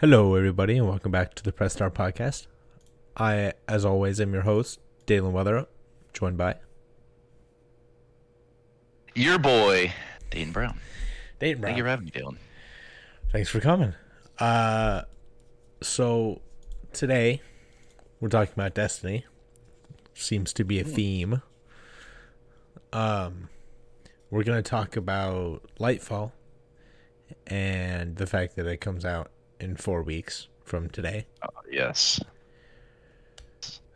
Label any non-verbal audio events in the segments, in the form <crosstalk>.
Hello, everybody, and welcome back to the Press Star Podcast. I, as always, am your host, Daylan Weatherup, joined by Your boy, Dayton Brown. Dayton Brown. Thank you for having me, Daylan. Thanks for coming. Uh, so today we're talking about Destiny. Seems to be a theme. Um, we're gonna talk about Lightfall and the fact that it comes out in four weeks from today. Uh, yes.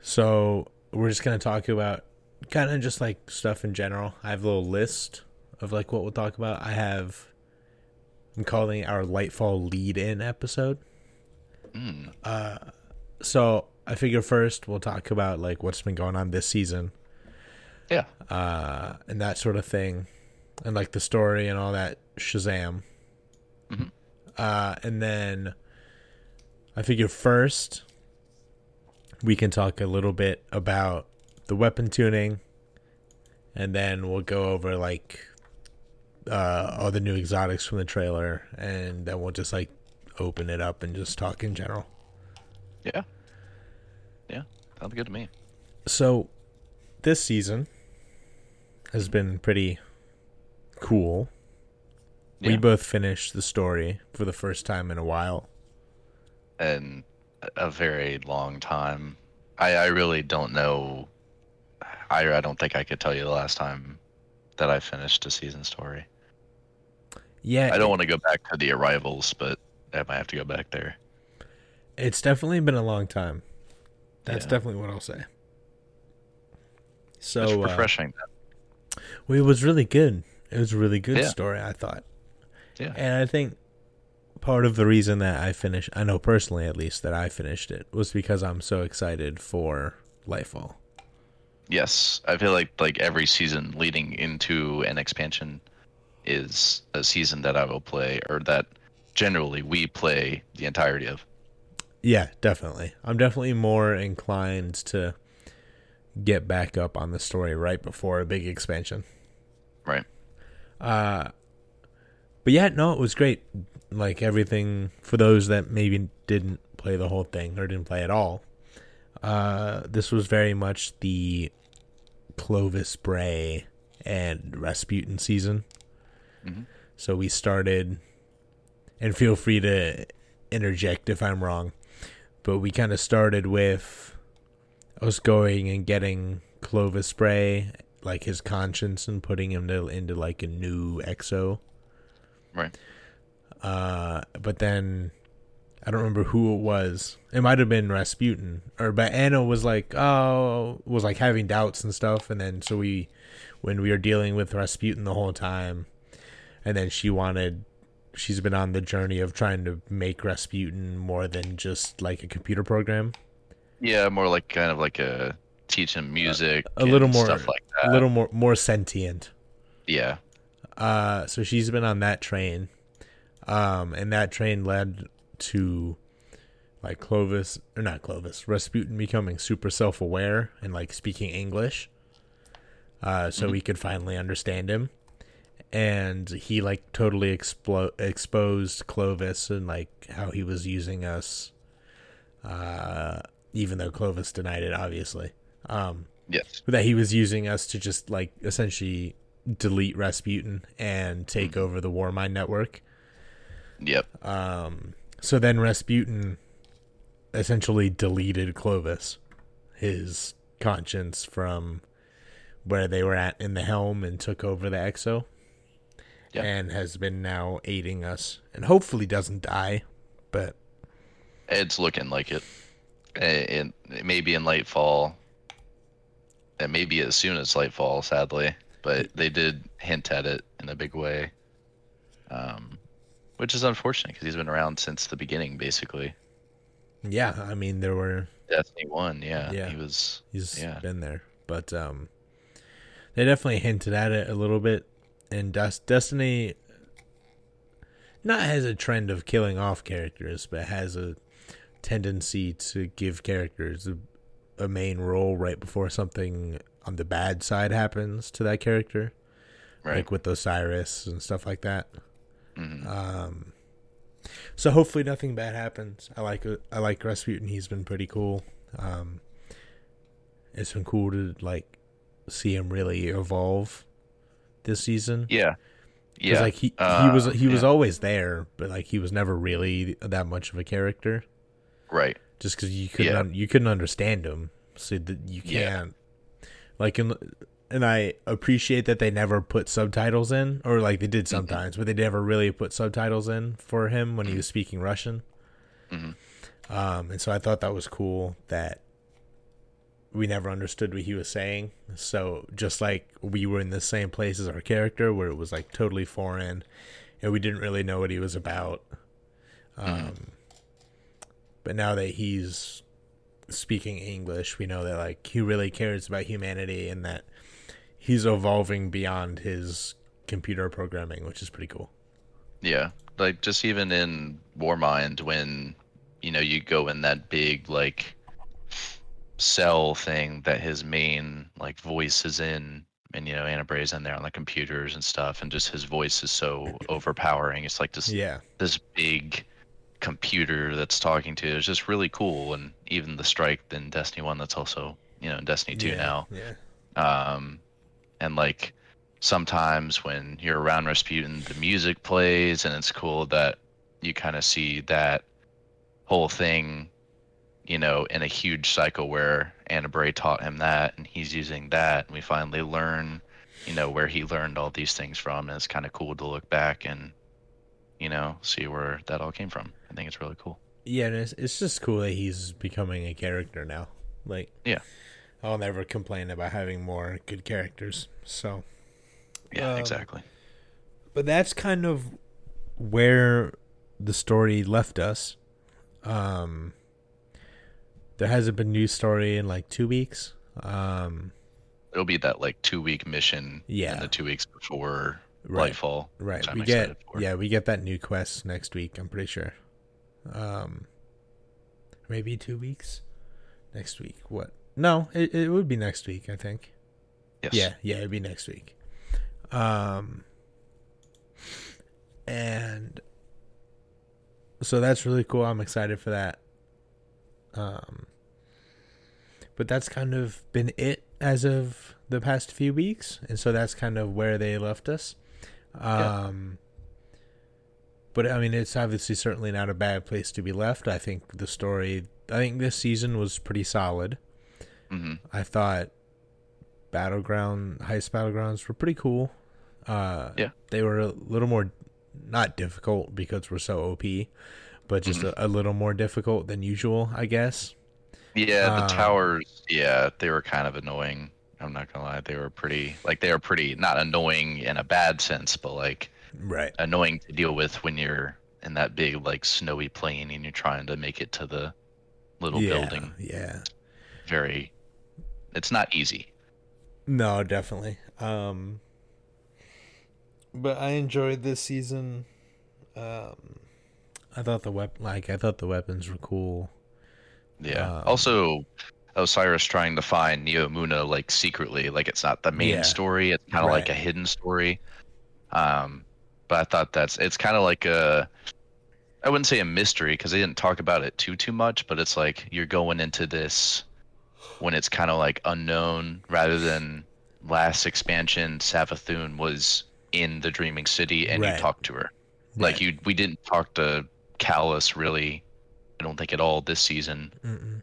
So we're just gonna talk about kind of just like stuff in general. I have a little list of like what we'll talk about. I have I'm calling it our Lightfall lead in episode. Mm. So I figure first we'll talk about like what's been going on this season, Yeah. uh, and that sort of thing, and like the story and all that Shazam. Mhm. Uh, and then I figure first we can talk a little bit about the weapon tuning, and then we'll go over like uh, all the new exotics from the trailer, and then we'll just like open it up and just talk in general. Yeah. Yeah. Sounds good to me. So, this season has been pretty cool. We both finished the story for the first time in a while. And a very long time. I, I really don't know. I, I don't think I could tell you the last time that I finished a season story. Yeah, I don't want to go back to the arrivals, but I might have to go back there. it's definitely been a long time. That's Yeah. definitely what I'll say. It's So, uh, refreshing. well, it was really good. It was a really good Yeah. story, I thought. Yeah. And I think part of the reason that I finished, I know personally at least, that I finished it was because I'm so excited for Lightfall. Yes, I feel like like every season leading into an expansion is a season that I will play, or that generally we play the entirety of. Yeah, definitely. I'm definitely more inclined to get back up on the story right before a big expansion. Right. Uh but yeah, no, it was great. Like everything for those that maybe didn't play the whole thing or didn't play at all. Uh this was very much the Clovis Bray and Rasputin season. Mhm. So we started and feel free to interject if I'm wrong. But we kind of started with us going and getting Clovis Bray, like his conscience, and putting him to, into like a new exo. Right. Uh, but then I don't remember who it was. It might have been Rasputin, or but Anna was like, oh, was like having doubts and stuff, and then so we, when we were dealing with Rasputin the whole time, and then she wanted, she's been on the journey of trying to make Rasputin more than just like a computer program, Yeah, more like kind of like a teach him music, a little more, stuff like that. a little more more sentient. yeah, Uh, so she's been on that train, um, and that train led to like Clovis or not Clovis, Rasputin becoming super self-aware and like speaking English, uh, so we could finally understand him, and he like totally explo- exposed Clovis and like how he was using us, uh, even though Clovis denied it, obviously. Um, yes, that he was using us to just like essentially delete Rasputin and take over the Warmind network. yep, Um, so then Rasputin essentially deleted Clovis, his conscience from where they were at in the helm and took over the Exo. Yeah. And has been now aiding us and hopefully doesn't die. But it's looking like it. It, it may be in Lightfall. It may be as soon as Lightfall, sadly, but they did hint at it in a big way. Um, which is unfortunate because he's been around since the beginning, basically. yeah, I mean there were Destiny One, yeah, Yeah. he was. He's Yeah. been there, but um, they definitely hinted at it a little bit. And Dust Destiny not has a trend of killing off characters, but has a tendency to give characters a, a main role right before something on the bad side happens to that character, Right. like with Osiris and stuff like that. Mhm. Um, so hopefully nothing bad happens. I like I like Rasputin. He's been pretty cool. Um, it's been cool to like see him really evolve this season. Yeah, yeah. like he Uh, he was he was always there, but like he was never really that much of a character. right. Just because you couldn't Yeah. un- you couldn't understand him, so that you can't like in, and I appreciate that they never put subtitles in, or like they Mm-hmm. did sometimes, but they never really put subtitles in for him when he was speaking Russian. Mhm. Um, and so I thought that was cool that we never understood what he was saying. So just like we were in the same place as our character, where it was like totally foreign, and we didn't really know what he was about. Um, but now that he's speaking English, we know that like he really cares about humanity and that he's evolving beyond his computer programming, which is pretty cool. Yeah, like just even in Warmind, when you know you go in that big like cell thing that his main like voice is in, and you know Anna Bray's in there on the computers and stuff, and just his voice is so overpowering. It's like this Yeah, this big computer that's talking to. you. It's just really cool, and even the strike in Destiny One that's also you know in Destiny Two yeah, now Yeah, um, and like sometimes when you're around Rasputin, the music plays, and it's cool that you kind of see that whole thing, you know, in a huge cycle where Anna Bray taught him that, and he's using that, and we finally learn, you know, where he learned all these things from, and it's kind of cool to look back and, you know, see where that all came from. I think it's really cool. yeah. And it's it's just cool that he's becoming a character now. Like, Yeah. I'll never complain about having more good characters. So, Yeah, Um, exactly. but that's kind of where the story left us. Um, there hasn't been new story in like two weeks. Um, It'll be that like two week mission Yeah. in the two weeks before Right. Lightfall. right, we get yeah, we get that new quest next week. I'm pretty sure. Um, maybe two weeks. Next week, what? No, it it would be next week. I think. Yes. Yeah, yeah, it'd be next week. Um, and so that's really cool. I'm excited for that. Um, but that's kind of been it as of the past few weeks, and so that's kind of where they left us. Um, but I mean, it's obviously certainly not a bad place to be left. I think the story, I think this season was pretty solid. hmm I thought battleground heist battlegrounds were pretty cool. Uh, Yeah. they were a little more not difficult because we're so OP, but just Mm-hmm. a, a little more difficult than usual, I guess. Yeah, the Um, towers. Yeah, they were kind of annoying. I'm not gonna lie. They were pretty like they were pretty not annoying in a bad sense, but like Right. annoying to deal with when you're in that big like snowy plane and you're trying to make it to the little yeah. building. Yeah. Very. It's not easy. No, definitely. Um, but I enjoyed this season. Um, I thought the wep- like I thought the weapons were cool. Yeah. Um, also, Osiris trying to find Neomuna like secretly, like it's not the main Yeah. story. It's kind of like a hidden story. Um, but I thought that's it's kind of like a. I wouldn't say a mystery because they didn't talk about it too too much, but it's like you're going into this when it's kind of like unknown rather than last expansion. Savathun was in the Dreaming City and Right. you talked to her. Like you, we didn't talk to Calus really. I don't think at all this season. Mm-mm.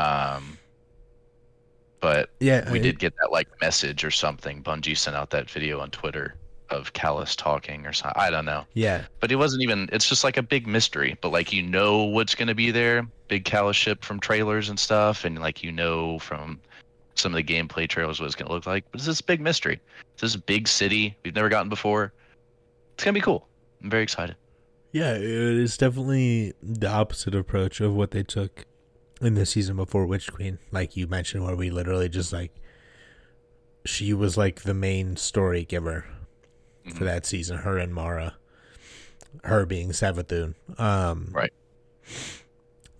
Um, but Yeah, we I- did get that like message or something. Bungie sent out that video on Twitter of Calus talking or something. I don't know, Yeah, but it wasn't even. It's just like a big mystery. But like you know what's gonna be there. Big Calus ship from trailers and stuff, and like you know from some of the gameplay trailers what it's gonna look like. But it's this big mystery. It's this big city we've never gotten before. It's gonna be cool. I'm very excited. Yeah, it is definitely the opposite approach of what they took in the season before Witch Queen, like you mentioned, where we literally just like she was like the main story giver for Mhm. that season. Her and Mara, her being Savathun. Um, Right.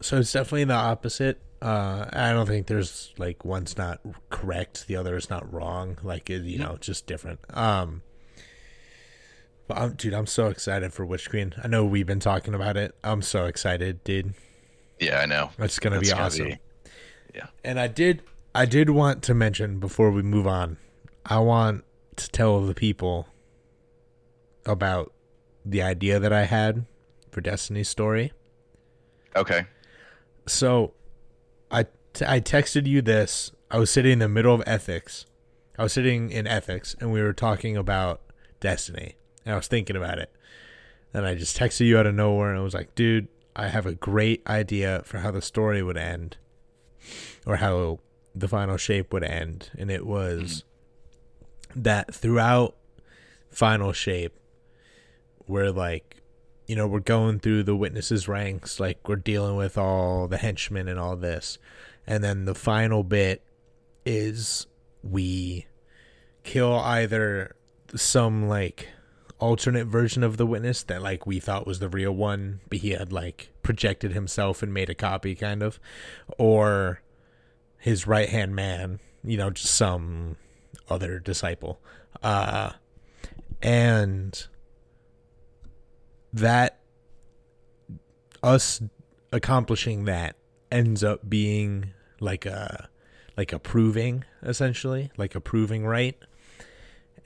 So it's definitely the opposite. Uh, I don't think there's like one's not correct, the other is not wrong. Like it, you Mhm. know, just different. Um, Well, I'm, dude, I'm so excited for Witch Queen. I know we've been talking about it. I'm so excited, dude. Yeah, I know. That's gonna That's be awesome. be- yeah. And I did, I did want to mention before we move on. I want to tell the people about the idea that I had for Destiny's story. Okay. So, I t- I texted you this. I was sitting in the middle of ethics. I was sitting in ethics, and we were talking about Destiny, and I was thinking about it. And I just texted you out of nowhere, and I was like, "Dude, I have a great idea for how the story would end, or how the final shape would end." And it was that throughout final shape, we're like you know, we're going through the witnesses' ranks, like we're dealing with all the henchmen and all this. And then the final bit is we kill either some like alternate version of the witness that like we thought was the real one, but he had like projected himself and made a copy kind of, or his right hand man, you know, just some other disciple. Uh and that us accomplishing that ends up being like a like a proving essentially like a proving right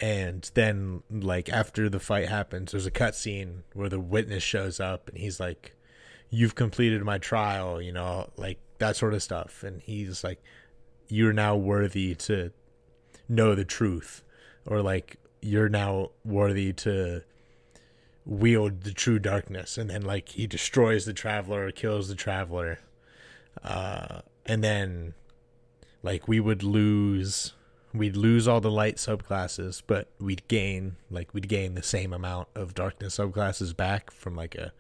and then like after the fight happens there's a cutscene where the witness shows up and he's like you've completed my trial you know like that sort of stuff. And he's like you're now worthy to know the truth or like you're now worthy to wield the true darkness. And then like he destroys the traveler kills the traveler. Uh and then like we would lose we'd lose all the light subclasses but we'd gain like we'd gain the same amount of darkness subclasses back from like a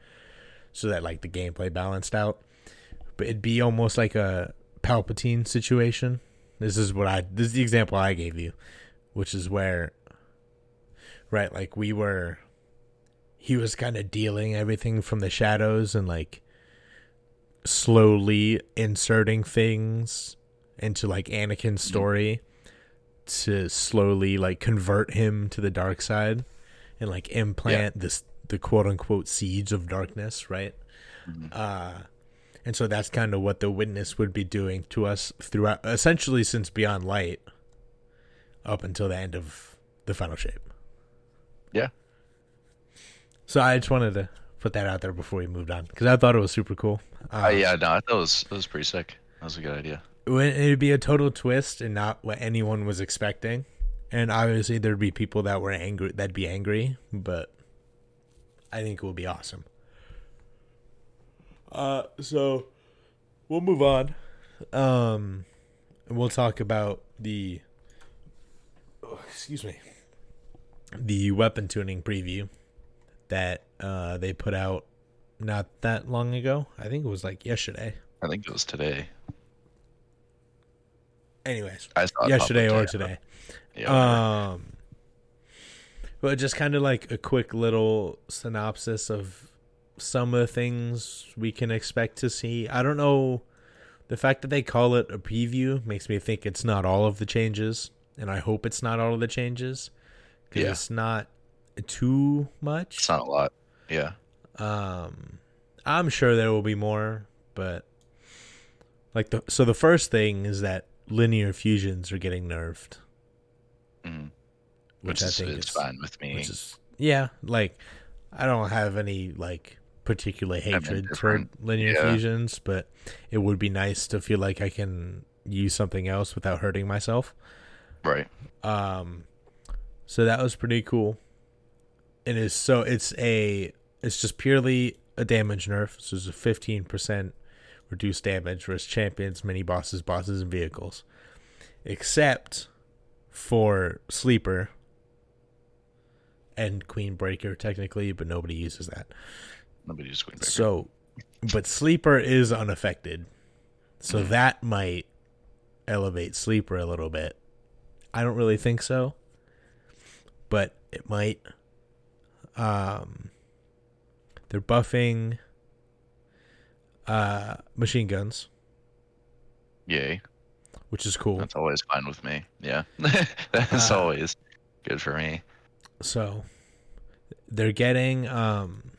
so that like the gameplay balanced out. But it'd be almost like a palpatine situation. This is what i this is the example i gave you which is where right like we were he was kind of dealing everything from the shadows and like slowly inserting things into like Anakin's story to slowly like convert him to the dark side and like implant this the quote unquote seeds of darkness, right? Uh and so that's kind of what the witness would be doing to us throughout essentially since Beyond Light up until the end of the final shape. Yeah. So I just wanted to put that out there before we moved on because I thought it was super cool. Uh, yeah, no, I thought it was it was pretty sick. That was a good idea. It would- be a total twist and not what anyone was expecting. And obviously there'd be people that were angry that'd be angry, but I think it would be awesome. Uh so we'll move on. Um and we'll talk about the oh, excuse me. The weapon tuning preview that uh they put out not that long ago. I think it was like yesterday. I think it was today. Anyways, I saw yesterday or today. today. Yeah. Um, but just kind of like a quick little synopsis of some of the things we can expect to see. I don't know. The fact that they call it a preview makes me think it's not all of the changes, and I hope it's not all of the changes because Yeah. it's not too much. it's not a lot. Yeah. Um, I'm sure there will be more, but like the so the first thing is that linear fusions are getting nerfed. Mhm. which, Which, I think is is fine with me. Which is yeah, like I don't have any like particular hatred toward linear yeah. fusions, but it would be nice to feel like I can use something else without hurting myself. right. Um, so that was pretty cool. It is so it's a it's just purely a damage nerf. So it's a fifteen percent reduced damage versus champions, mini bosses, bosses, and vehicles, except for sleeper and queen breaker technically, but nobody uses that. Nobody uses Queen Breaker. So, but sleeper is unaffected, so Mhm. that might elevate sleeper a little bit. I don't really think so, but it might. Um, they're buffing uh machine guns, Yay. which is cool. That's always fine with me. Yeah. <laughs> That's Uh, always good for me. So, they're getting um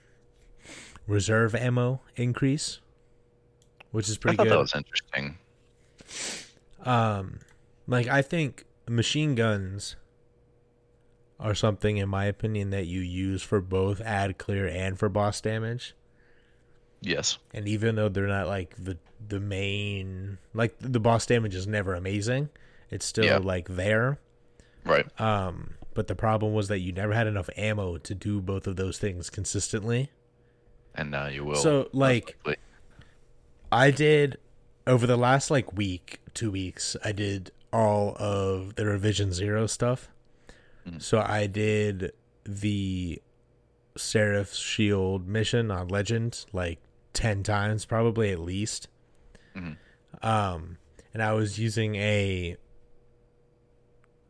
reserve ammo increase, which is pretty I thought good. that was interesting. um like I think machine guns are something in my opinion that you use for both ad clear and for boss damage. Yes. And even though they're not like the the main like the boss damage is never amazing, it's still Yeah. like there. Right. Um but the problem was that you never had enough ammo to do both of those things consistently. And now you will. So, like- Wait, I did over the last like week, two weeks, I did all of the revision zero stuff. Mhm. So I did the Seraph's Shield mission on Legend like ten times, probably at least. Mhm. Um, and I was using a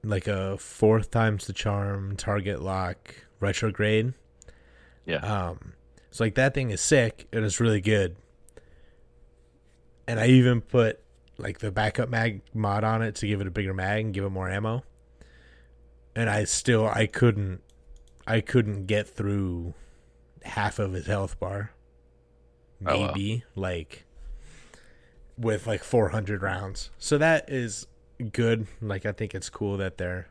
like a fourth times the charm target lock retrograde. Yeah. Um, so like that thing is sick and it's really good. And I even put like the backup mag mod on it to give it a bigger mag and give it more ammo. And I still I couldn't I couldn't get through half of his health bar. Oh, wow. Maybe like with like 400 rounds. So that is good. Like I think it's cool that they're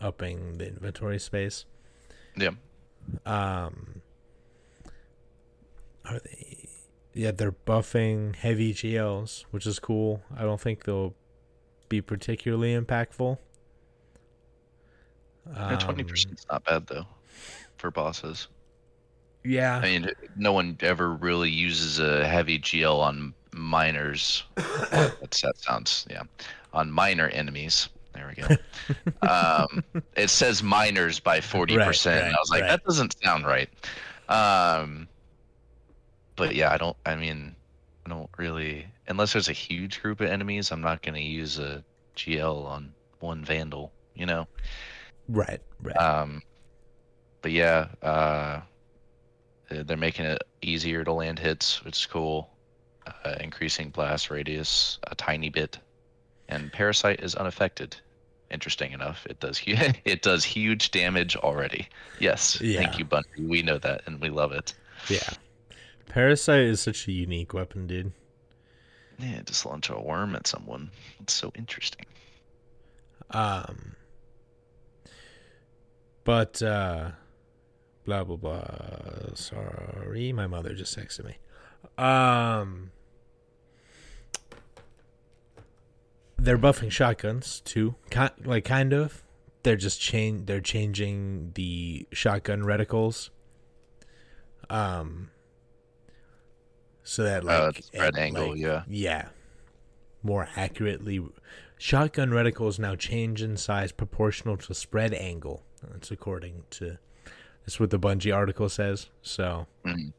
upping the inventory space. yeah. Um, are they? Yeah, they're buffing heavy GLs, which is cool. I don't think they'll be particularly impactful. Twenty Um, percent is not bad though, for bosses. Yeah, I mean, no one ever really uses a heavy GL on minors. <coughs> That's, that sounds yeah, on minor enemies. There we go. um, <laughs> it says minors by forty percent. right, I was like, right. that doesn't sound right. Um, but yeah, I don't. I mean, I don't really unless there's a huge group of enemies. I'm not going to use a GL on one vandal. You know. right, right. Um, but yeah, uh, they're making it easier to land hits, which is cool. Uh, increasing blast radius a tiny bit, and parasite is unaffected. Interesting enough, it does hu- <laughs> it does huge damage already. Yes, Yeah. thank you, Bungie. We know that and we love it. yeah, Parasite is such a unique weapon, dude. Yeah, just launch a worm at someone. It's so interesting. Um, but uh, blah blah blah. Sorry, my mother just texted me. Um, they're buffing shotguns too, like kind of. They're just change. They're changing the shotgun reticles. Um, so that like uh, spread angle, like, yeah. yeah. More accurately, shotgun reticles now change in size proportional to spread angle. That's according to that's what the Bungie article says. So, Mhm.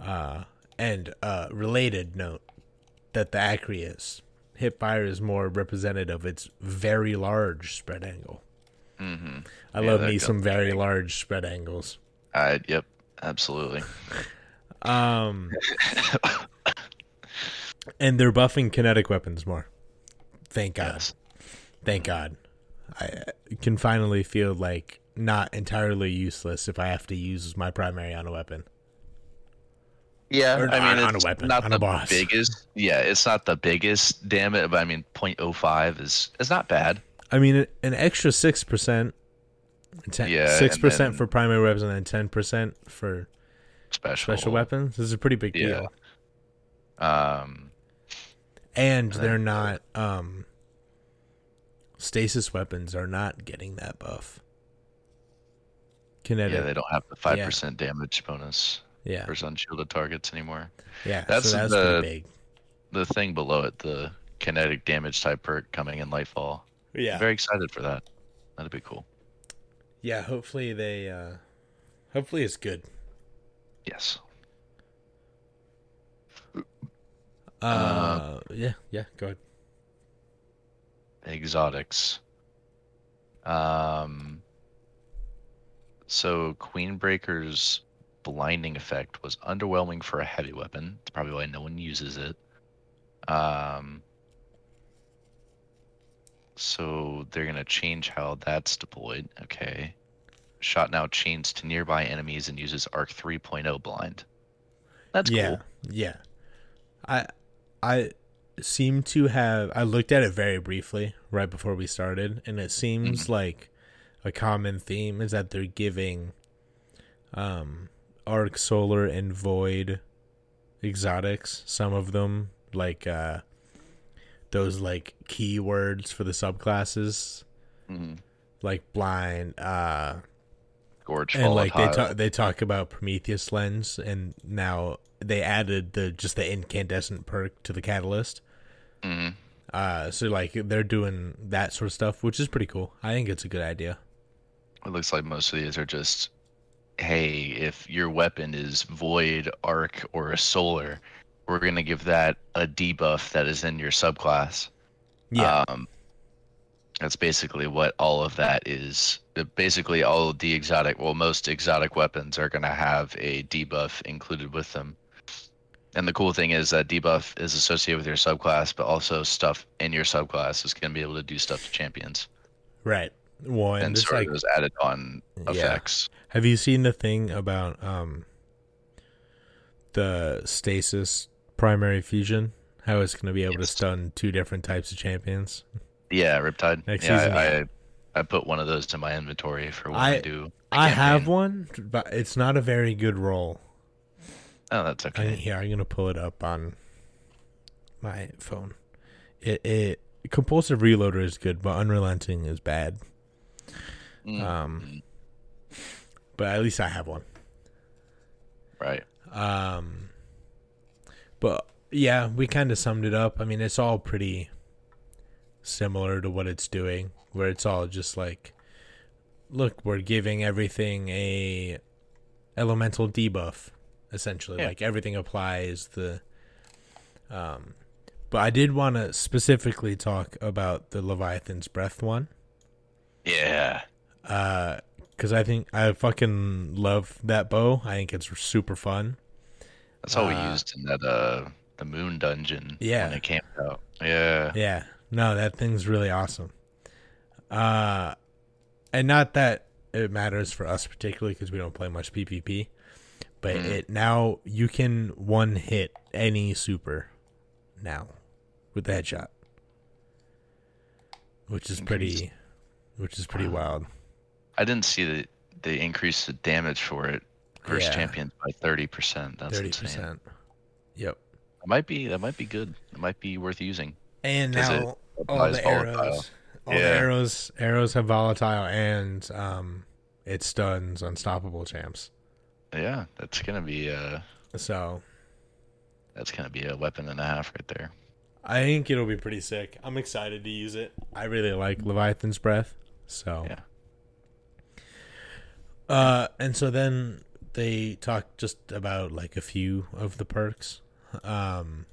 uh, and uh, related note that the Acrius hip fire is more representative of its very large spread angle. Mm-hmm. I Yeah, love me some very large spread angles. I yep, absolutely. <laughs> Um, and they're buffing kinetic weapons more. Thank God. yes. Thank God. I can finally feel like not entirely useless if I have to use my primary on a weapon. Yeah, Or I on- mean, on a it's weapon, not on a the boss. biggest. Yeah, it's not the biggest damage, but I mean, 0.05 is is not bad. I mean, an extra six percent, yeah, six percent for primary weapons and then ten percent for Special, special weapons. This is a pretty big Yeah. deal, Um, and And they're not. Um, stasis weapons are not getting that buff. Kinetic, yeah, they don't have the five percent damage bonus yeah, for unshielded targets anymore. yeah. That's so that's the- big. The thing below it, the kinetic damage type perk coming in Lightfall. Yeah, I'm Very excited for that. That'd be cool. yeah. Hopefully they. uh Hopefully it's good. Yes. Uh, yeah, yeah. Go ahead. exotics. Um, so Queenbreaker's blinding effect was underwhelming for a heavy weapon. That's probably why no one uses it. Um, so they're gonna change how that's deployed. Okay, shot now chains to nearby enemies and uses Arc 3.0 blind. That's yeah, cool. yeah. I I seem to have I looked at it very briefly right before we started, and it seems Mm-hmm. like a common theme is that they're giving um Arc Solar and Void exotics, some of them like uh those like keywords for the subclasses hmm like blind uh Gorge and like they talk they talk about Prometheus lens and now they added the just the incandescent perk to the catalyst. Mhm. Uh so like they're doing that sort of stuff, which is pretty cool. I think it's a good idea. It looks like most of these are just, hey, if your weapon is void, arc, or a solar, we're gonna give that a debuff that is in your subclass. Yeah. Um, that's basically what all of that is. Uh, Basically, all of the exotic, well, most exotic weapons are gonna have a debuff included with them. And the cool thing is that debuff is associated with your subclass, but also stuff in your subclass is gonna be able to do stuff to champions, right. One and it's sort like of those added on Yeah. effects. have you seen the thing about um the stasis primary fusion? How it's gonna be able to stun two different types of champions? Yeah, Riptide. Next yeah, season, I. I I put one of those to my inventory for when I- I do. I have one, but it's not a very good roll. Oh, that's I, okay. here, I'm gonna pull it up on my phone. It, it compulsive reloader is good, but unrelenting is bad. Mm, Um, but at least I have one. right. Um, but yeah, we kind of summed it up. I mean, it's all pretty similar to what it's doing, where it's all just like, look, we're giving everything a elemental debuff, essentially. Yeah. Like everything applies the. Um, but I did want to specifically talk about the Leviathan's Breath one. Yeah. Uh, because I think I fucking love that bow. I think it's super fun. That's all we Uh, used in that uh the moon dungeon Yeah. when it came out. Yeah. Yeah. No, that thing's really awesome. Uh and not that it matters for us particularly because we don't play much PvP, but Mhm. it now you can one hit any super now with the headshot, which is pretty, which is pretty wild. I didn't see that they increased the damage for it versus Yeah. champions by thirty percent. That's Thirty insane. percent. Yep. That might be that might be good. It might be worth using. And now all the volatile? arrows, all the arrows, arrows have volatile, and um, it stuns unstoppable champs. Yeah, that's gonna be uh So that's gonna be a weapon and a half right there. I think it'll be pretty sick. I'm excited to use it. I really like Leviathan's Breath. So Yeah. Uh and so then they talk just about like a few of the perks. Um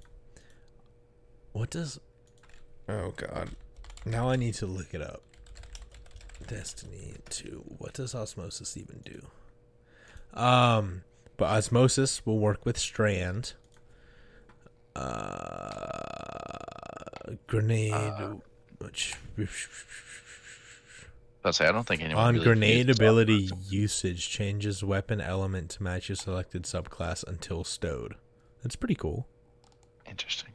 what does Oh god. Now I need to look it up. Destiny 2. What does osmosis even do? Um but osmosis will work with strand. Uh grenade Uh, which I'll say I don't think anyone on really grenade ability usage changes weapon element to match your selected subclass until stowed. That's pretty cool. Interesting.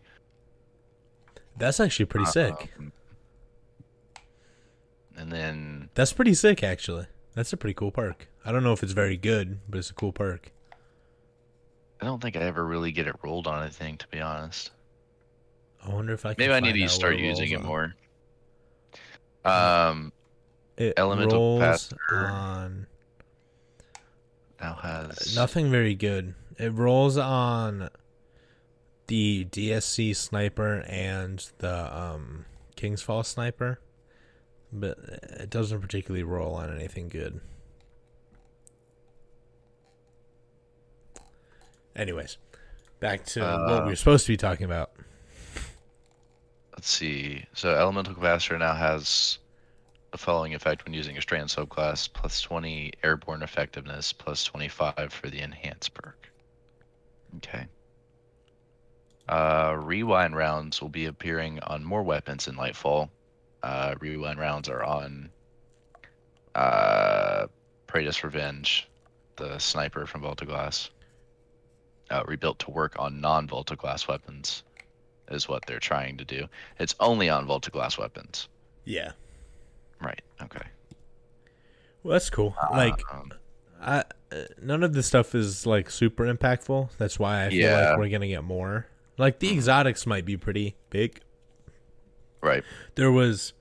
That's actually pretty sick. Um, and then That's pretty sick actually. That's a pretty cool perk. I don't know if it's very good, but it's a cool perk. I don't think I ever really get it rolled on anything, to be honest. I wonder if I can Maybe I need to start using it on. more. Um, It Elemental rolls on now has nothing very good. It rolls on the DSC sniper and the um King's Fall sniper, but it doesn't particularly roll on anything good. Anyways, back to what we Uh, were supposed to be talking about. Let's see. So elemental capacitor now has the following effect when using a strand subclass: plus 20 airborne effectiveness, plus 25 for the enhance perk. Okay. Uh, rewind rounds will be appearing on more weapons in Lightfall. Uh, rewind rounds are on uh, Praedyth's Revenge, the sniper from Vault of Glass, uh, rebuilt to work on non-Vault of Glass weapons, is what they're trying to do. It's only on Vault of Glass weapons. Yeah. Right. Okay. Well, that's cool. Like, Um, I uh, none of this stuff is like super impactful. That's why I feel Yeah. like we're gonna get more. Like the exotics might be pretty big. right. There was,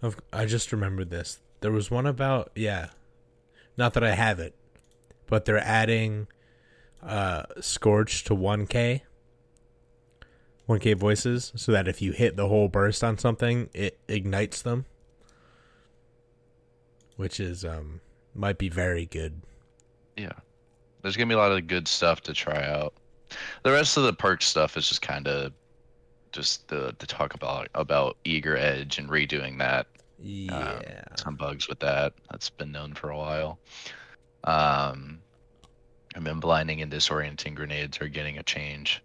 of- I just remembered this. There was one about yeah, not that I have it, but they're adding uh Scorch to one K. 1k voices so that if you hit the whole burst on something it ignites them which is um might be very good Yeah. There's gonna be a lot of good stuff to try out. The rest of the perk stuff is just kind of just the to talk about about eager edge and redoing that. yeah Some bugs with that. That's been known for a while. Um, and then blinding and disorienting grenades are getting a change.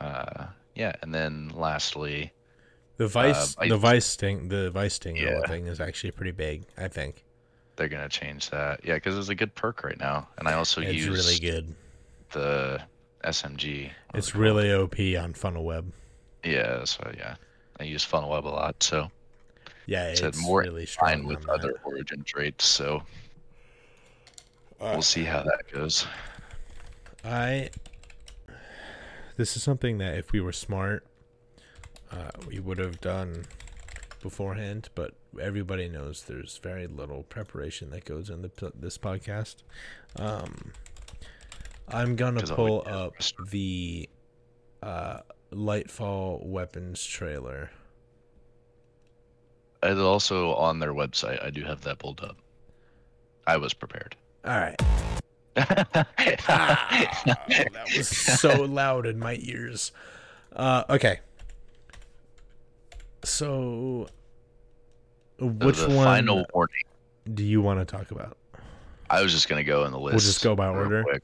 Uh, yeah, and then lastly, The vice, Uh, I- the vice sting, the vice sting Yeah. thing is actually pretty big. I think they're gonna change that. Yeah, because it's a good perk right now, and I also it's use really good. the SMG. It's it really OP on Funnel Web. Yeah, so yeah, I use Funnel Web a lot, so Yeah, it's, it's more really in with other origin traits. So that. we'll see how that goes. I. This is something that if we were smart, uh, we would have done beforehand. But everybody knows there's very little preparation that goes into p- this podcast. Um, I'm gonna pull up the uh, Lightfall weapons trailer. And also on their website, I do have that pulled up. I was prepared. All right. <laughs> that was so loud in my ears. Uh, okay. So, which one final warning. do you want to talk about? I was just gonna go in the list. We'll just go by order? quick.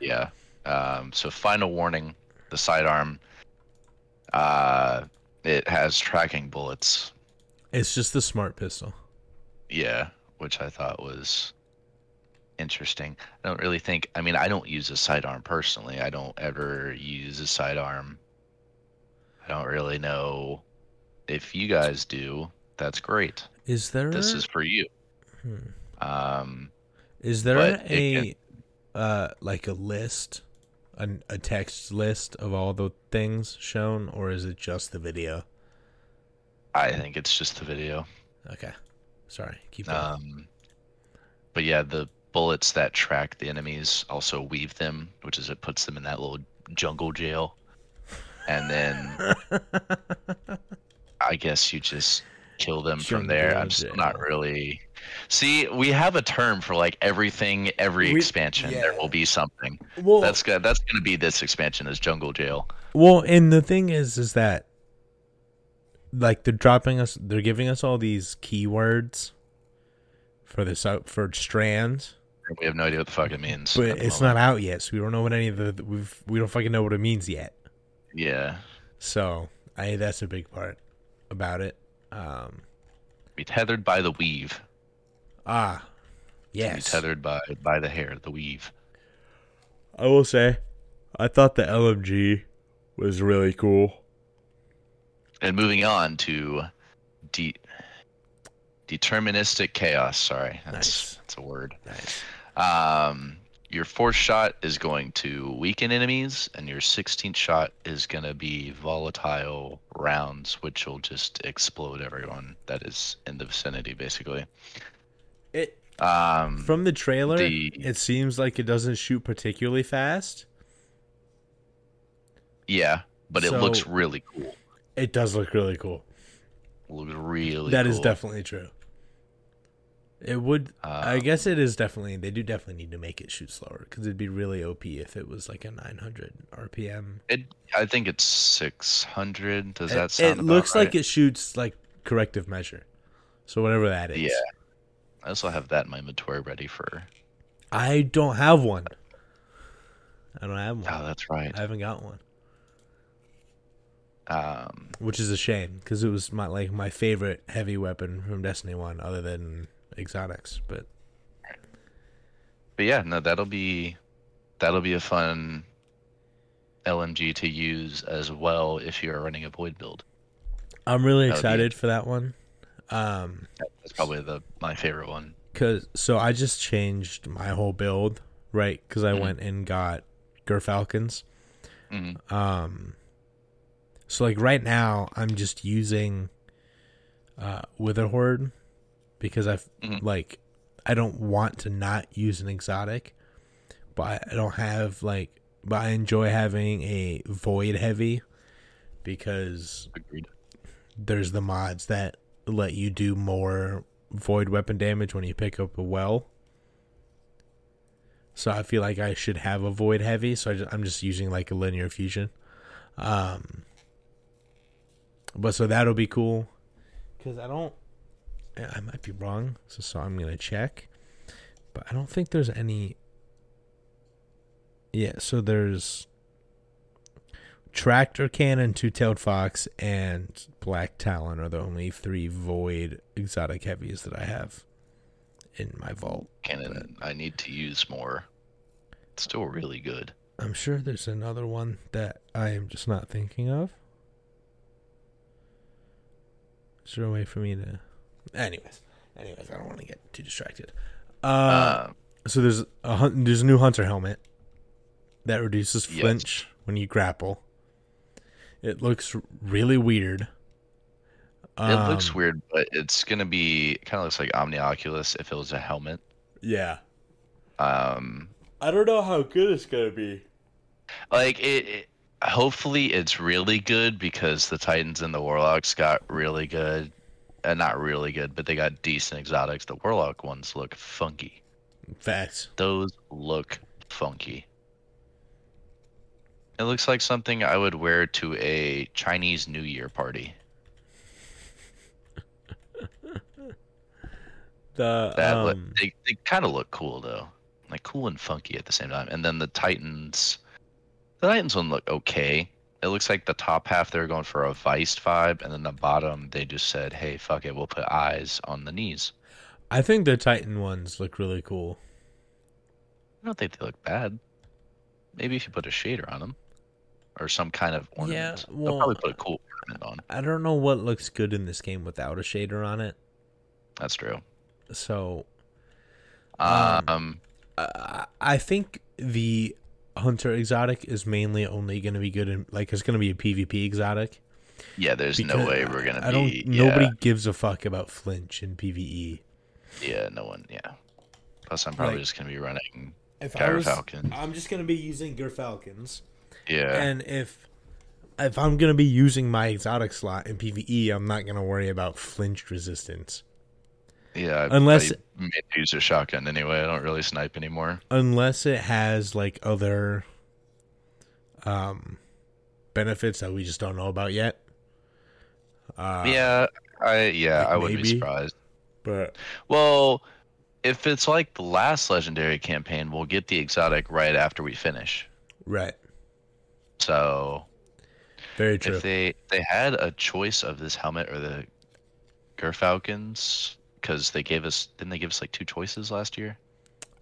Yeah. Um, so final warning: the sidearm. Uh, it has tracking bullets. It's just the smart pistol. Yeah, which I thought was interesting. I don't really think. I mean, I don't use a sidearm personally. I don't ever use a sidearm. I don't really know if you guys do. That's great. Is there This is for you. Hmm. Um, is there a uh like a list, a, a text list of all the things shown, or is it just the video? I think it's just the video. Okay, sorry. Keep going. Um, but yeah, the bullets that track the enemies also weave them, which is it puts them in that little jungle jail, and then <laughs> I guess you just kill them from there. I'm still not really. See, we have a term for like everything, every We- expansion. There will be something. well, That's good. That's gonna be this expansion is jungle jail. Well, and the thing is, is that like they're dropping us, they're giving us all these keywords for this out for strands, We have no idea what the fuck it means. but it's moment. not out yet, so we don't know what any of the we've we don't fucking know what it means yet. Yeah, So I that's a big part about it. Um, be tethered by the weave. ah, yes. Be tethered by by the hair, the weave. I will say, I thought the LMG was really cool. And moving on to de- deterministic chaos. Sorry, that's Nice. that's a word. Nice. Um, your fourth shot is going to weaken enemies, and your 16th shot is going to be volatile rounds, which will just explode everyone that is in the vicinity, basically. It Um, from the trailer, the- it seems like it doesn't shoot particularly fast. yeah, but it looks really cool. It does look really cool. Looks really. That is cool. definitely true. It would. I Um, guess it is definitely. They do definitely need to make it shoot slower because it'd be really OP if it was like a 900 RPM. It. I think it's 600. Does that it sound? it looks like it shoots like corrective measure. So whatever that is. Yeah. I also have that in my inventory ready for. I don't have one. I don't have one. Oh, that's right. I haven't got one, Um, which is a shame because it was my like my favorite heavy weapon from Destiny One, other than exotics. But but yeah, no, that'll be that'll be a fun LMG to use as well if you're running a void build. I'm really That excited for that one. Um, That's probably the my favorite one. cause so I just changed my whole build, right? Because I Mhm. went and got Gyrfalcon's. hmm Um, so like right now, I'm just using uh, Witherhoard because I've Mhm. like I don't want to not use an exotic, but I don't have like, but I enjoy having a Void Heavy because Agreed. there's the mods that let you do more void weapon damage when you pick up a well. So I feel like I should have a void heavy, so I just, I'm just using like a linear fusion. Um, but so that'll be cool because I don't. I might be wrong, so, so I'm gonna check, but I don't think there's any. Yeah, so there's Tractor Cannon, Two Tailed Fox, and Black Talon are the only three void exotic heavies that I have in my vault. Cannon, I need to use more. It's still really good. I'm sure there's another one that I am just not thinking of. Is there a way for me to. Anyways, anyways, I don't want to get too distracted. Uh, Uh, so there's a hun- there's a new hunter helmet that reduces Yes. flinch when you grapple. It looks really weird. it looks Um, weird, but it's gonna be kind of looks like Omnioculus if it was a helmet. Yeah, Um, I don't know how good it's gonna be. like it, it hopefully it's really good because the titans and the warlocks got really good uh, not really good but they got decent exotics. The warlock ones look funky. Facts. those look funky. It looks like something i would wear to a chinese new year party. <laughs> The that look- um, they, they kind of look cool though. Like cool and funky at the same time. And then the titans the titans one look okay it looks like the top half they're going for a vice vibe and then the bottom they just said hey fuck it we'll put eyes on the knees. I think the Titan ones look really cool. i don't think they look bad. Maybe if you put a shader on them or some kind of ornament. Yeah, they'll well- probably put a cool ornament on. I don't know what looks good in this game without a shader on it. that's true. So Um, um I think the hunter exotic is mainly only going to be good in like it's going to be a PvP exotic. yeah there's no way we're gonna I don't. be Nobody yeah, gives a fuck about flinch in PVE. yeah no one yeah plus i'm probably Like- just gonna be running If Gyrfalcon. I'm just going to be using Gyrfalcon's. yeah And if if I'm gonna be using my exotic slot in PVE, I'm not gonna worry about flinch resistance. Yeah, Unless- I use a shotgun anyway. I don't really snipe anymore. Unless it has like other um benefits that we just don't know about yet. Uh, yeah, I yeah, like I wouldn't be surprised. but Well, if it's like the last legendary campaign, we'll get the exotic right after we finish. right, So very true. if they they had a choice of this helmet or the Gyrfalcon's, because they gave us didn't they give us like two choices last year?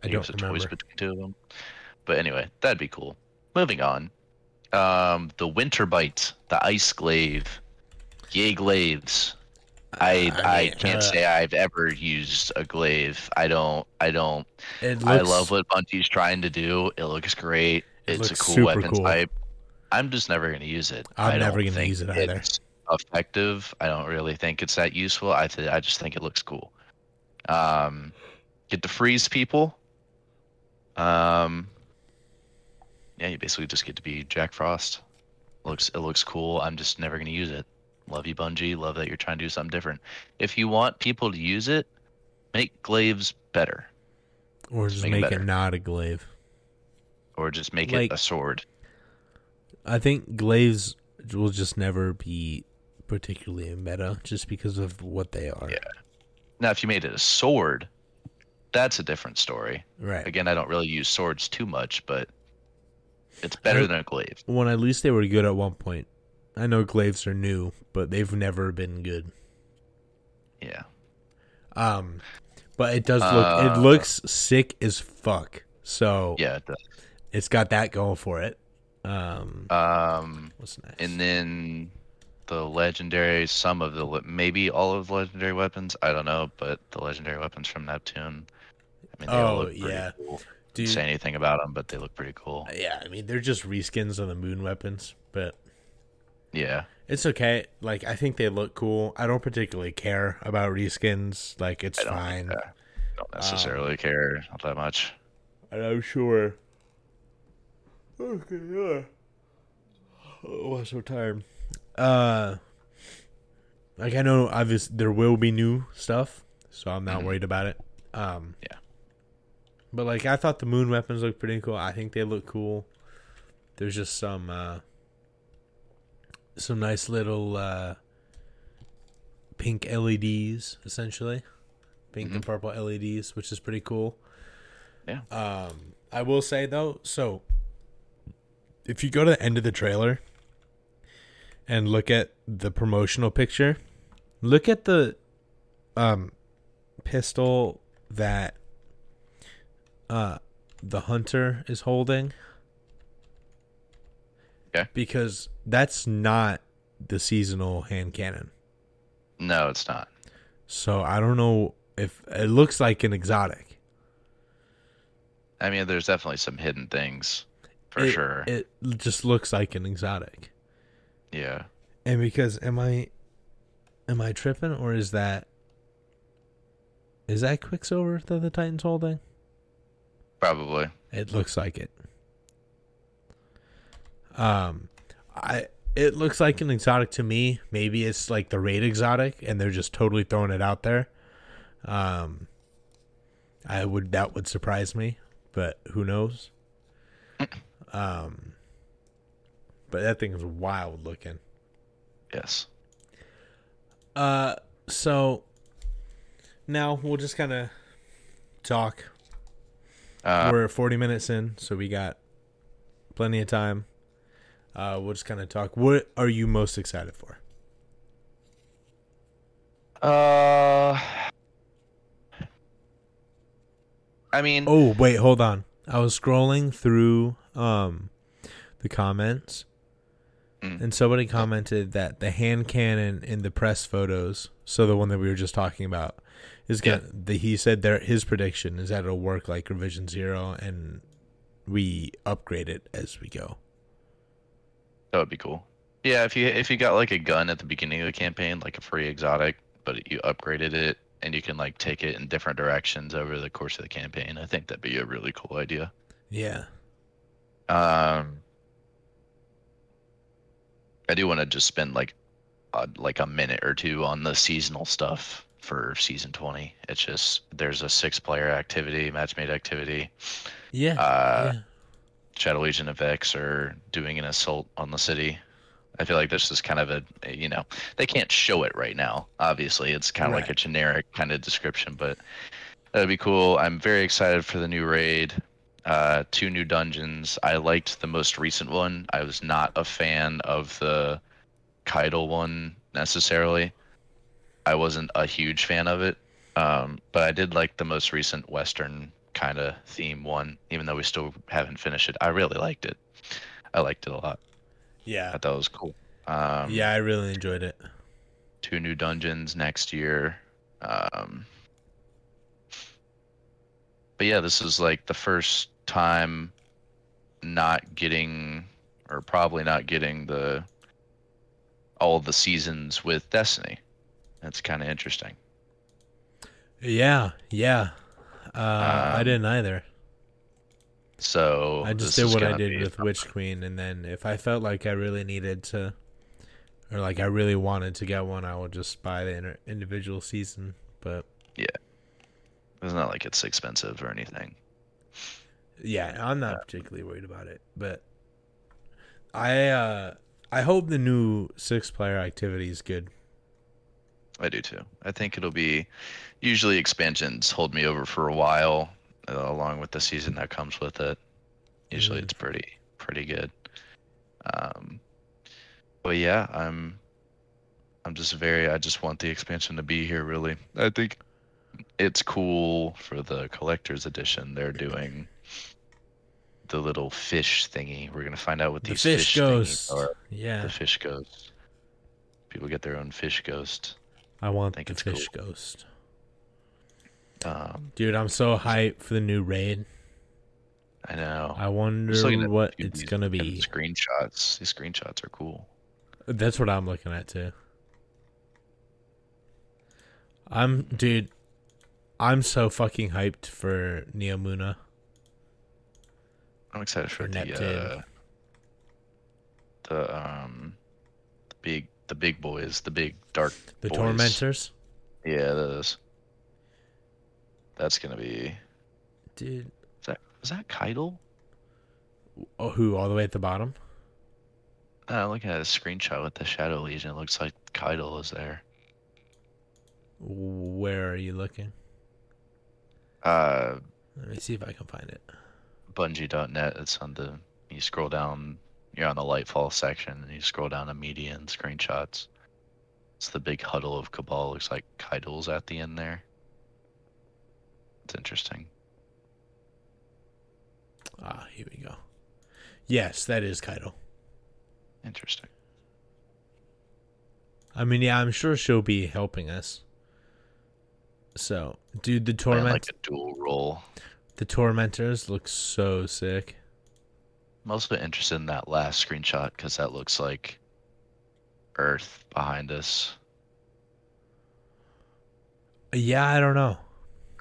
I They gave don't us a choice remember. between two of them. But anyway, that'd be cool. Moving on. Um, the Winterbite, the Ice Glaive, Yay Glaives. I I, mean, can't uh, say I've ever used a glaive. I don't I don't It I love what Bungie's trying to do. It looks great. It it's a cool weapon cool. type. I'm just never gonna use it. I'm I never gonna use it either. it's Effective. I don't really think it's that useful. I th- I just think it looks cool. Um, get to freeze people. Um, yeah, you basically just get to be Jack Frost. Looks it looks cool. I'm just never gonna use it. Love you, Bungie. Love that you're trying to do something different. If you want people to use it, make glaives better, or just make it make it better. not a glaive. or just make Like- it a sword. I think glaives will just never be particularly meta just because of what they are. Yeah. Now, if you made it a sword, that's a different story. Right. Again, I don't really use swords too much, but it's better I- than a glaive. When at least they were good at one point. I know glaives are new, but they've never been good. Yeah. Um, but it does look. Uh, it looks sick as fuck. So Yeah. it does. it's got that going for it. Um, Um, what's next? and then the legendary, some of the maybe all of the legendary weapons. I don't know, but the legendary weapons from Neptune. I mean, they all Oh, look pretty yeah. cool. Dude, Say anything about them, but they look pretty cool. yeah, I mean they're just reskins of the moon weapons, but Yeah. it's okay. Like I think they look cool. I don't particularly care about reskins. Like it's I don't fine. uh, don't necessarily care not that much. And I'm sure. Okay, yeah. Oh, I'm so tired. Uh, like I know, obviously there will be new stuff, so I'm not Mhm. worried about it. Um, Yeah. But like I thought the moon weapons looked pretty cool. I think they look cool. There's just some uh some nice little uh pink LEDs essentially. Pink and purple LEDs, which is pretty cool. Yeah. Um I will say though, so if you go to the end of the trailer and look at the promotional picture, look at the um pistol that uh the hunter is holding. Okay. Because that's not the seasonal hand cannon. No, it's not. So I don't know if it looks like an exotic. I mean, there's definitely some hidden things for It- sure. It just looks like an exotic. Yeah. And because am I am I tripping or is that is that Quicksilver that the Titan's holding? Probably. It looks like it. Um I it looks like an exotic to me. Maybe it's like the raid exotic and they're just totally throwing it out there. Um I would that would surprise me, but who knows? um but that thing is wild looking. Yes. Uh, so now we'll just kind of talk. Uh, We're 40 minutes in, so we got plenty of time. Uh, we'll just kind of talk. What are you most excited for? uh, I mean, Oh, wait, hold on. I was scrolling through um the comments, Mm. and somebody commented that the hand cannon in the press photos, so the one that we were just talking about, is Yeah. gonna. The, he said there his prediction is that it'll work like Revision Zero, and we upgrade it as we go. that would be cool. Yeah, if you if you got like a gun at the beginning of the campaign, like a free exotic, but you upgraded it and you can like take it in different directions over the course of the campaign, I think that'd be a really cool idea. Yeah. Um, I do want to just spend like uh, like a minute or two on the seasonal stuff for season 20. It's just there's a six player activity, match made activity. Yeah. Uh, yeah. Shadow Legion of X are doing an assault on the city. I feel like this is kind of a, a- you know, they can't show it right now. Obviously, it's kind of like a generic kind of description, but that'd be cool. I'm very excited for the new raid. Uh, two new dungeons. I liked the most recent one. I was not a fan of the Caiatl one necessarily. I wasn't a huge fan of it, um, but I did like the most recent Western kind of theme one, even though we still haven't finished it. I really liked it. I liked it a lot. Yeah, I thought that was cool. Um, Yeah, I really enjoyed it. Two new dungeons next year. Um, but yeah, this is like the first time not getting, or probably not getting the all the seasons with Destiny. That's kind of interesting. Yeah, yeah. Uh, I Um, didn't either. So I just did what I did with Witch Queen, and then if I felt like I really needed to, or like I really wanted to get one, I would just buy the inter- individual season. But yeah, It's not like it's expensive or anything. Yeah, I'm not particularly worried about it. But I, uh I hope the new six-player activity is good. I do too. I think it'll be usually expansions hold me over for a while, uh, along with the season that comes with it. Usually Mhm. it's pretty pretty good. Um, but yeah, I'm I'm just very I just want the expansion to be here. Really, I think it's cool for the collector's edition. They're doing the little fish thingy. We're gonna find out what The these fish, thingies ghost. are. Yeah. The fish ghost. People get their own fish ghost. I want think the it's fish ghost. Um, Dude, I'm so hyped for the new raid. I know. I wonder Just looking at what these it's gonna fucking be. Screenshots. These screenshots are cool. That's what I'm looking at too. I'm dude, I'm so fucking hyped for Neomuna. I'm excited for Or the Neptune. uh, the um the big the big boys, the big dark The boys. tormentors. Yeah, those. That's gonna be. Dude, Is that is that Caiatl? oh, who all the way at the bottom? Uh, looking at a screenshot with the Shadow Legion, it looks like Caiatl is there. Where are you looking? Uh, Let me see if I can find it. Bungie.net. It's on the. You scroll down. You're on the Lightfall section, and you scroll down to media and screenshots. It's the big huddle of Cabal. Looks like Caiatl's at the end there. It's interesting. Ah, here we go. Yes, that is Caiatl. Interesting. I mean, yeah, I'm sure she'll be helping us. So, dude, the torment, like a dual role. The tormentors look so sick. I'm also interested in that last screenshot because that looks like Earth behind us. Yeah, I don't know.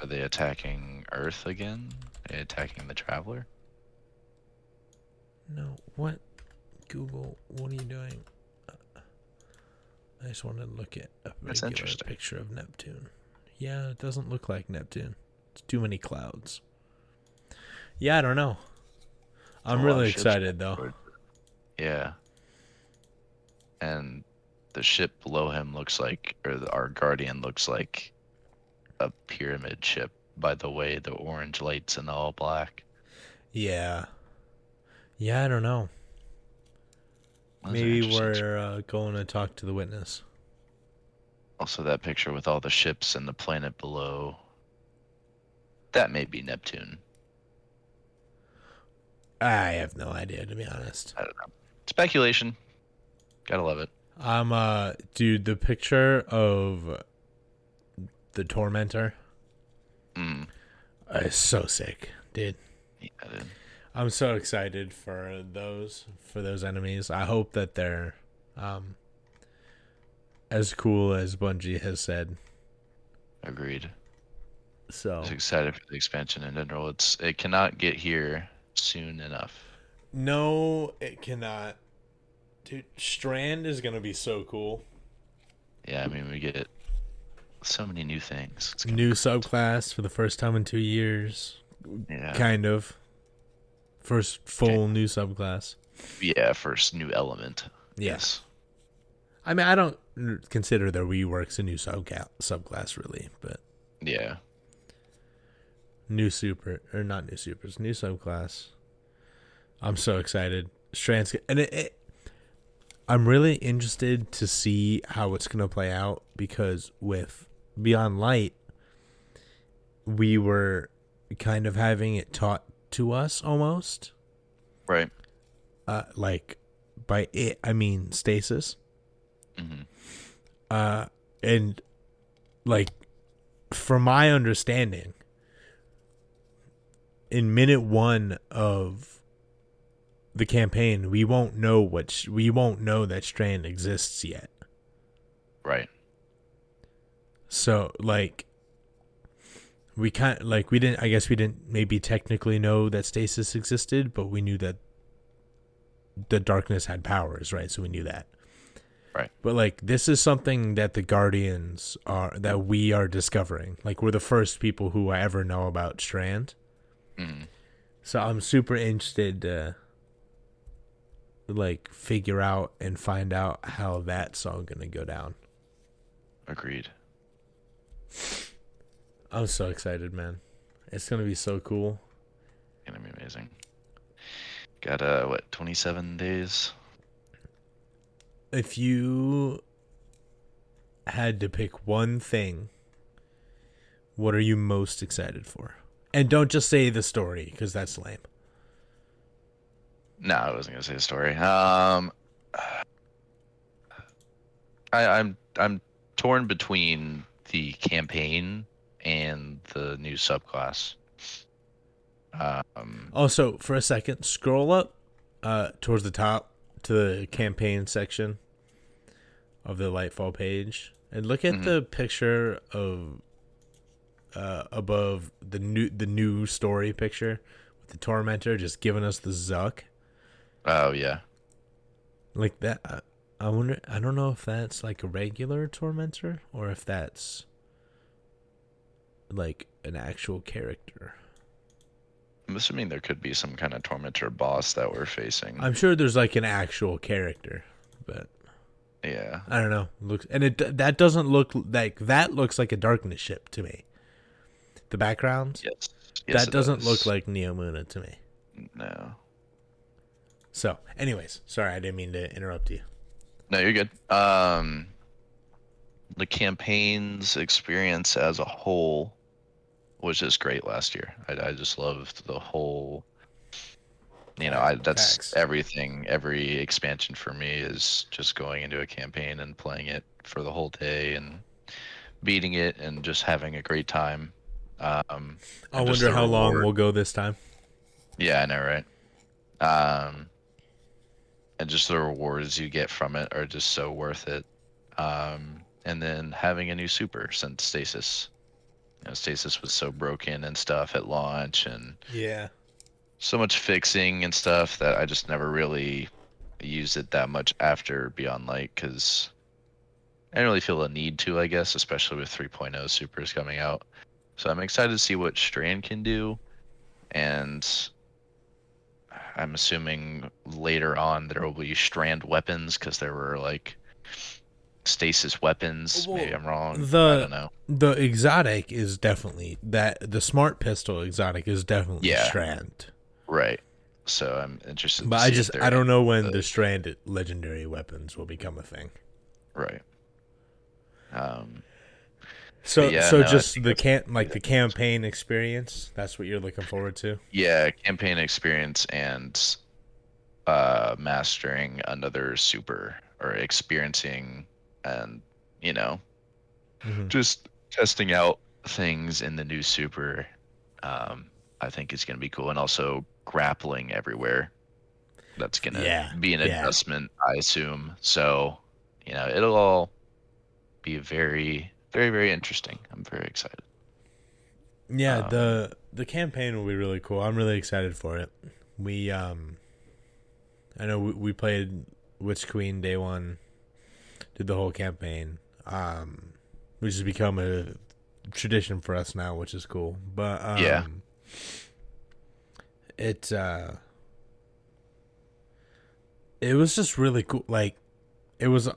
Are they attacking Earth again? Are they attacking the Traveler? No, what? Google, what are you doing? Uh, I just wanted to look at a regular picture of Neptune. Yeah, it doesn't look like Neptune. It's too many clouds. Yeah, I don't know. I'm really excited though. it. Yeah. And the ship below him looks like, or the, our Guardian looks like a pyramid ship by the way the orange lights and all black. Yeah. Yeah, I don't know. Maybe we're uh, going to talk to the witness. Also, that picture with all the ships and the planet below. That may be Neptune. I have no idea to be honest. I don't know. Speculation. Gotta love it. I'm uh dude, the picture of the tormentor Mm. is so sick, dude. Yeah, dude. I'm so excited for those for those enemies. I hope that they're um as cool as Bungie has said. Agreed. So Just excited for the expansion in general. It's it cannot get here soon enough. no, it cannot. Dude, Strand is gonna be so cool. Yeah, I mean we get so many new things. New subclass for the first time in two years, yeah, kind of. First full new subclass. yeah, first new element. Yes. I mean, I don't consider the reworks a new subca- subclass really, but Yeah. New super or not new supers, new subclass. I'm so excited. Strands and it, it I'm really interested to see how it's going to play out because with Beyond Light we were kind of having it taught to us almost Right. uh like by it I mean stasis. hmm uh and like from my understanding in minute 1 of the campaign we won't know what we won't know that strand exists yet. Right. so like we kind like we didn't i guess we didn't maybe technically know that stasis existed but we knew that the darkness had powers right? So we knew that. Right. but like this is something that the guardians are that we are discovering. Like we're the first people who I ever know about strand hmm so i'm super interested to like figure out and find out how that's all gonna go down Agreed. i'm so excited man it's gonna be so cool Gonna be amazing. Got uh what twenty seven days. if you had to pick one thing, what are you most excited for? And don't just say the story because that's lame. No, I wasn't gonna say the story. Um, I, I'm I'm torn between the campaign and the new subclass. Um, Also, for a second, scroll up uh, towards the top to the campaign section of the Lightfall page, and look at Mhm. the picture of uh, above the new the new story picture with the tormentor just giving us the zuck oh yeah, like that. I, I wonder. I don't know if that's like a regular tormentor or if that's like an actual character. I'm assuming there could be some kind of tormentor boss that we're facing. I'm sure there's like an actual character, but yeah, I don't know. Looks and it that doesn't look like that looks like a darkness ship to me. The backgrounds yes, yes that doesn't does. look like Neomuna to me. no. So, anyways, sorry I didn't mean to interrupt you. No, you're good. Um, the campaign's experience as a whole was just great last year. I, I just loved the whole. You know, I that's Facts. everything. Every expansion for me is just going into a campaign and playing it for the whole day and beating it and just having a great time. Um, I wonder how long we'll go this time. Yeah, I know, right? Um, and just the rewards you get from it are just so worth it. Um, and then having a new super since Stasis. You know, Stasis was so broken and stuff at launch, and Yeah. so much fixing and stuff that I just never really used it that much after Beyond Light because I didn't really feel a need to, I guess, especially with 3.0 supers coming out. So I'm excited to see what Strand can do, and I'm assuming later on there will be Strand weapons because there were like stasis weapons. Maybe I'm wrong. the- I don't know. The exotic is definitely that the smart pistol exotic is definitely Yeah. strand. Right. So I'm interested. But to I just I don't know when the- the strand legendary weapons will become a thing. Right. Um. So yeah, so no, just the can like the campaign experience. That's what you're looking forward to. Yeah, campaign experience and uh mastering another super or experiencing and you know Mhm. just testing out things in the new super um I think is going to be cool and also grappling everywhere. That's going to Yeah, be an yeah. adjustment I assume. So, you know, it'll all be very very very interesting. I'm very excited. Yeah, Um, the the campaign will be really cool. I'm really excited for it. We um I know we, we played Witch Queen day one, did the whole campaign. Um which has become a tradition for us now, which is cool. But um Yeah. it uh it was just really cool like it was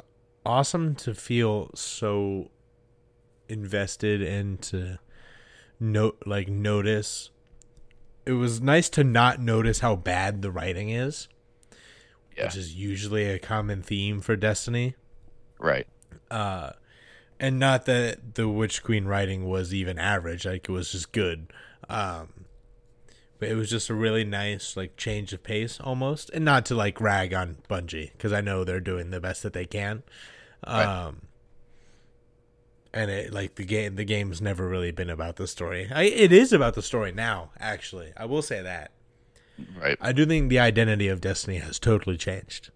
awesome to feel so invested and to note like notice it was nice to not notice how bad the writing is Yeah. which is usually a common theme for destiny Right. uh and not that the witch queen writing was even average like it was just good um but it was just a really nice like change of pace almost and not to like rag on bungie because i know they're doing the best that they can Right. um and it like the game the game's never really been about the story I, it is about the story now actually i will say that Right. I do think the identity of Destiny has totally changed.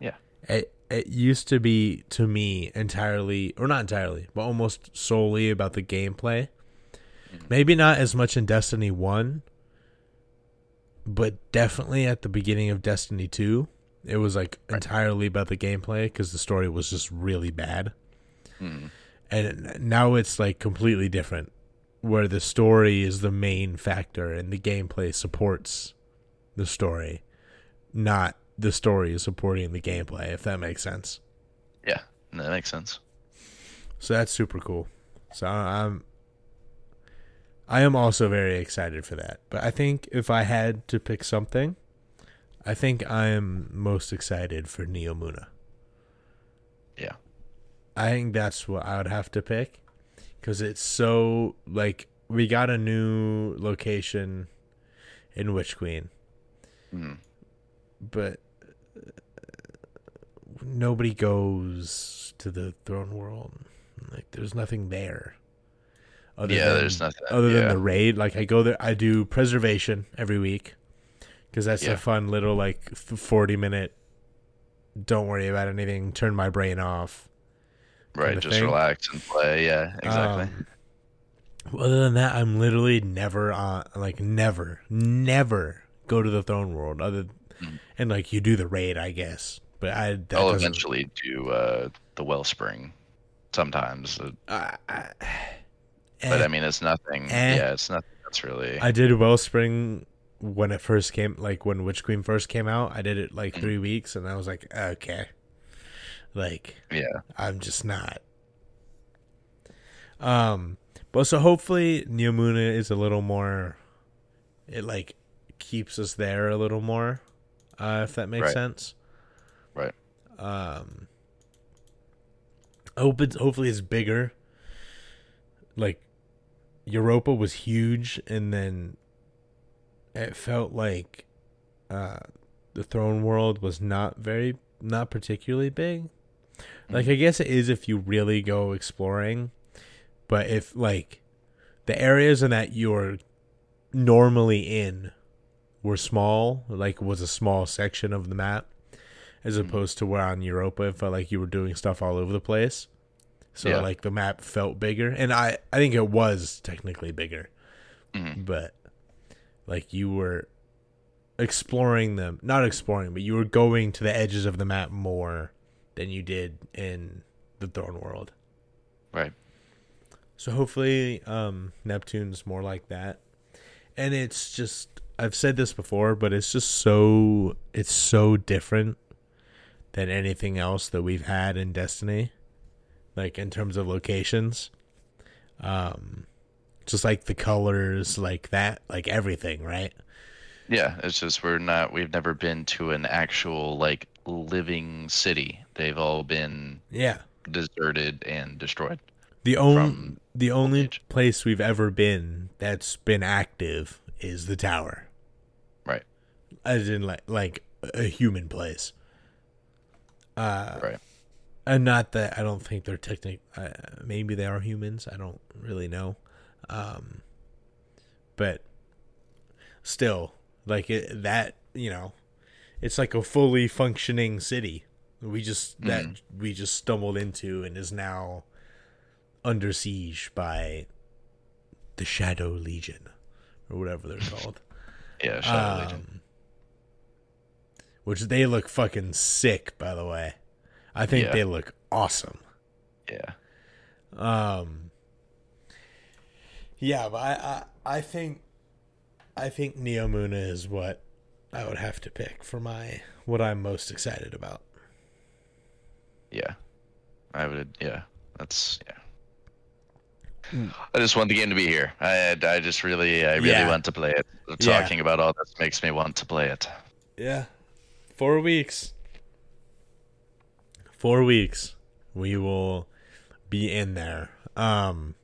Yeah. It it used to be to me entirely or not entirely, but almost solely about the gameplay. Maybe not as much in Destiny 1, but definitely at the beginning of Destiny 2, it was like entirely about the gameplay cuz the story was just really bad. Mm. And now it's like completely different where the story is the main factor and the gameplay supports the story, not the story is supporting the gameplay, if that makes sense. Yeah. That makes sense. So that's super cool. So I'm I am also very excited for that. But I think if I had to pick something, I think I am most excited for Neomuna. I think that's what I would have to pick because it's so like we got a new location in Witch Queen, Mm. but nobody goes to the throne world. Like, there's nothing there. Other Yeah, there's nothing- Other than the raid, like I go there, I do preservation every week because that's Yeah. a fun little like forty minute. Don't worry about anything. Turn my brain off. Right, just thing. relax and play. Yeah, exactly. Um, other than that, I'm literally never on, like never, never go to the throne world. Other Mhm. and like you do the raid, I guess, but I that I'll eventually do uh, the Wellspring sometimes, uh, I- I- but eh. I mean, it's nothing. Eh. Yeah, it's nothing that's really. I did Wellspring when it first came, like when Witch Queen first came out. I did it like Mm. three weeks, and I was like, okay, like yeah, I'm just not. Um, but so hopefully Neomuna is a little more. It like keeps us there a little more, uh, if that makes Right. sense. Right. Um. I hope it's hopefully it's bigger. Like, Europa was huge, and then it felt like uh, the Throne World was not very, not particularly big. Like, I guess it is if you really go exploring, but if like the areas in that you're normally in were small, like was a small section of the map, as Mhm. opposed to where on Europa it felt like you were doing stuff all over the place. So Yeah. like the map felt bigger, and I I think it was technically bigger, Mhm. but like you were exploring them, not exploring, but you were going to the edges of the map more than you did in the Throne World. right. So hopefully um Neptune's more like that. And it's just I've said this before, but it's just so it's so different than anything else that we've had in Destiny. Like in terms of locations. Um just like the colors, like that, like everything, right? Yeah, it's just we're not. We've never been to an actual like living city. They've all been Yeah. deserted and destroyed. The only the only Age. place we've ever been that's been active is the tower. Right. As in like like a human place. Uh Right. and not that I don't think they're technic uh, maybe they are humans, I don't really know. Um but still like it, that, you know, it's like a fully functioning city. We just that we just stumbled into and is now under siege by the Shadow Legion or whatever they're called. <laughs> Yeah, Shadow Legion. Um, which they look fucking sick, by the way. I think Yeah. they look awesome. Yeah. Um, yeah, but I, I, I think, I think Neomuna is what I would have to pick for my what I'm most excited about. Yeah. I would. Yeah. That's yeah. Mm. I just want the game to be here. I I just really I really Yeah. want to play it. Yeah. Talking about all this makes me want to play it. Yeah, four weeks. Four weeks. We will be in there. Um,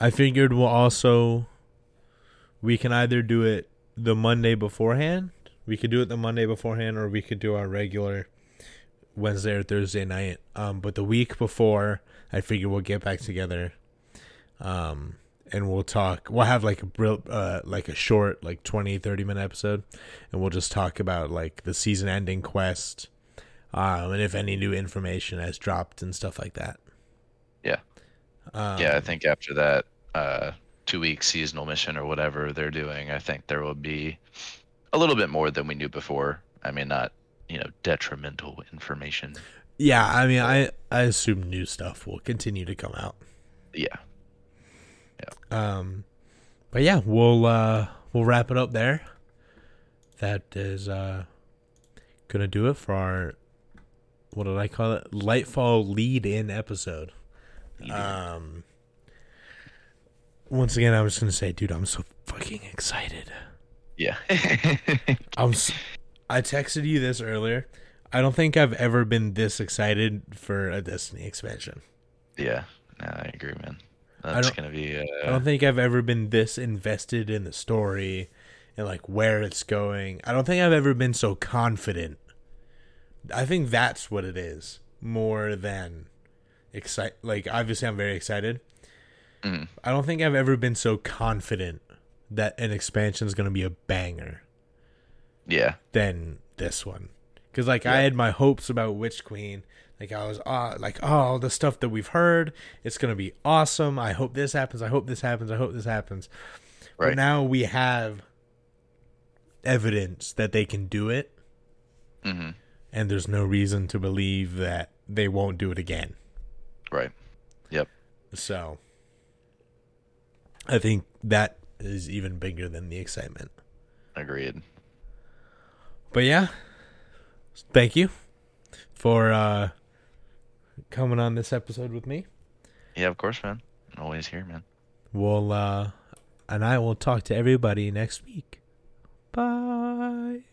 I figured we'll also we can either do it the Monday beforehand. We could do it the Monday beforehand, or we could do our regular Wednesday or Thursday night. Um, but the week before, I figure we'll get back together. Um, and we'll talk. We'll have like a real, uh, like a short, like 20, 30 minute episode, and we'll just talk about like the season ending quest, um, and if any new information has dropped and stuff like that. Yeah. Um, yeah, I think after that uh, two week seasonal mission or whatever they're doing, I think there will be a little bit more than we knew before. I mean, not you know detrimental information. Yeah, I mean, I I assume new stuff will continue to come out. Yeah, Yeah. Um, but yeah, we'll uh we'll wrap it up there. That is uh gonna do it for our what did I call it? Lightfall lead in episode. Um, once again, I was gonna say, dude, I'm so fucking excited. yeah, <laughs> I'm. s- I texted you this earlier. I don't think I've ever been this excited for a Destiny expansion. yeah. No, I agree, man. I That's don't- gonna be. I Uh, don't think I've ever been this invested in the story, and like where it's going. I don't think I've ever been so confident. I think that's what it is more than excite. Like obviously, I'm very excited. Mhm. I don't think I've ever been so confident that an expansion is going to be a banger Yeah. than this one. Because like I had my hopes about Witch Queen. Like I was uh, like, oh, all the stuff that we've heard, it's gonna be awesome. I hope this happens. I hope this happens. I hope this happens. But Right. now we have evidence that they can do it, hmm and there's no reason to believe that they won't do it again. Right. Yep. So I think that is even bigger than the excitement. Agreed. But yeah, thank you for uh coming on this episode with me. Yeah, of course, man. Always here, man. We'll uh and I will talk to everybody next week. Bye.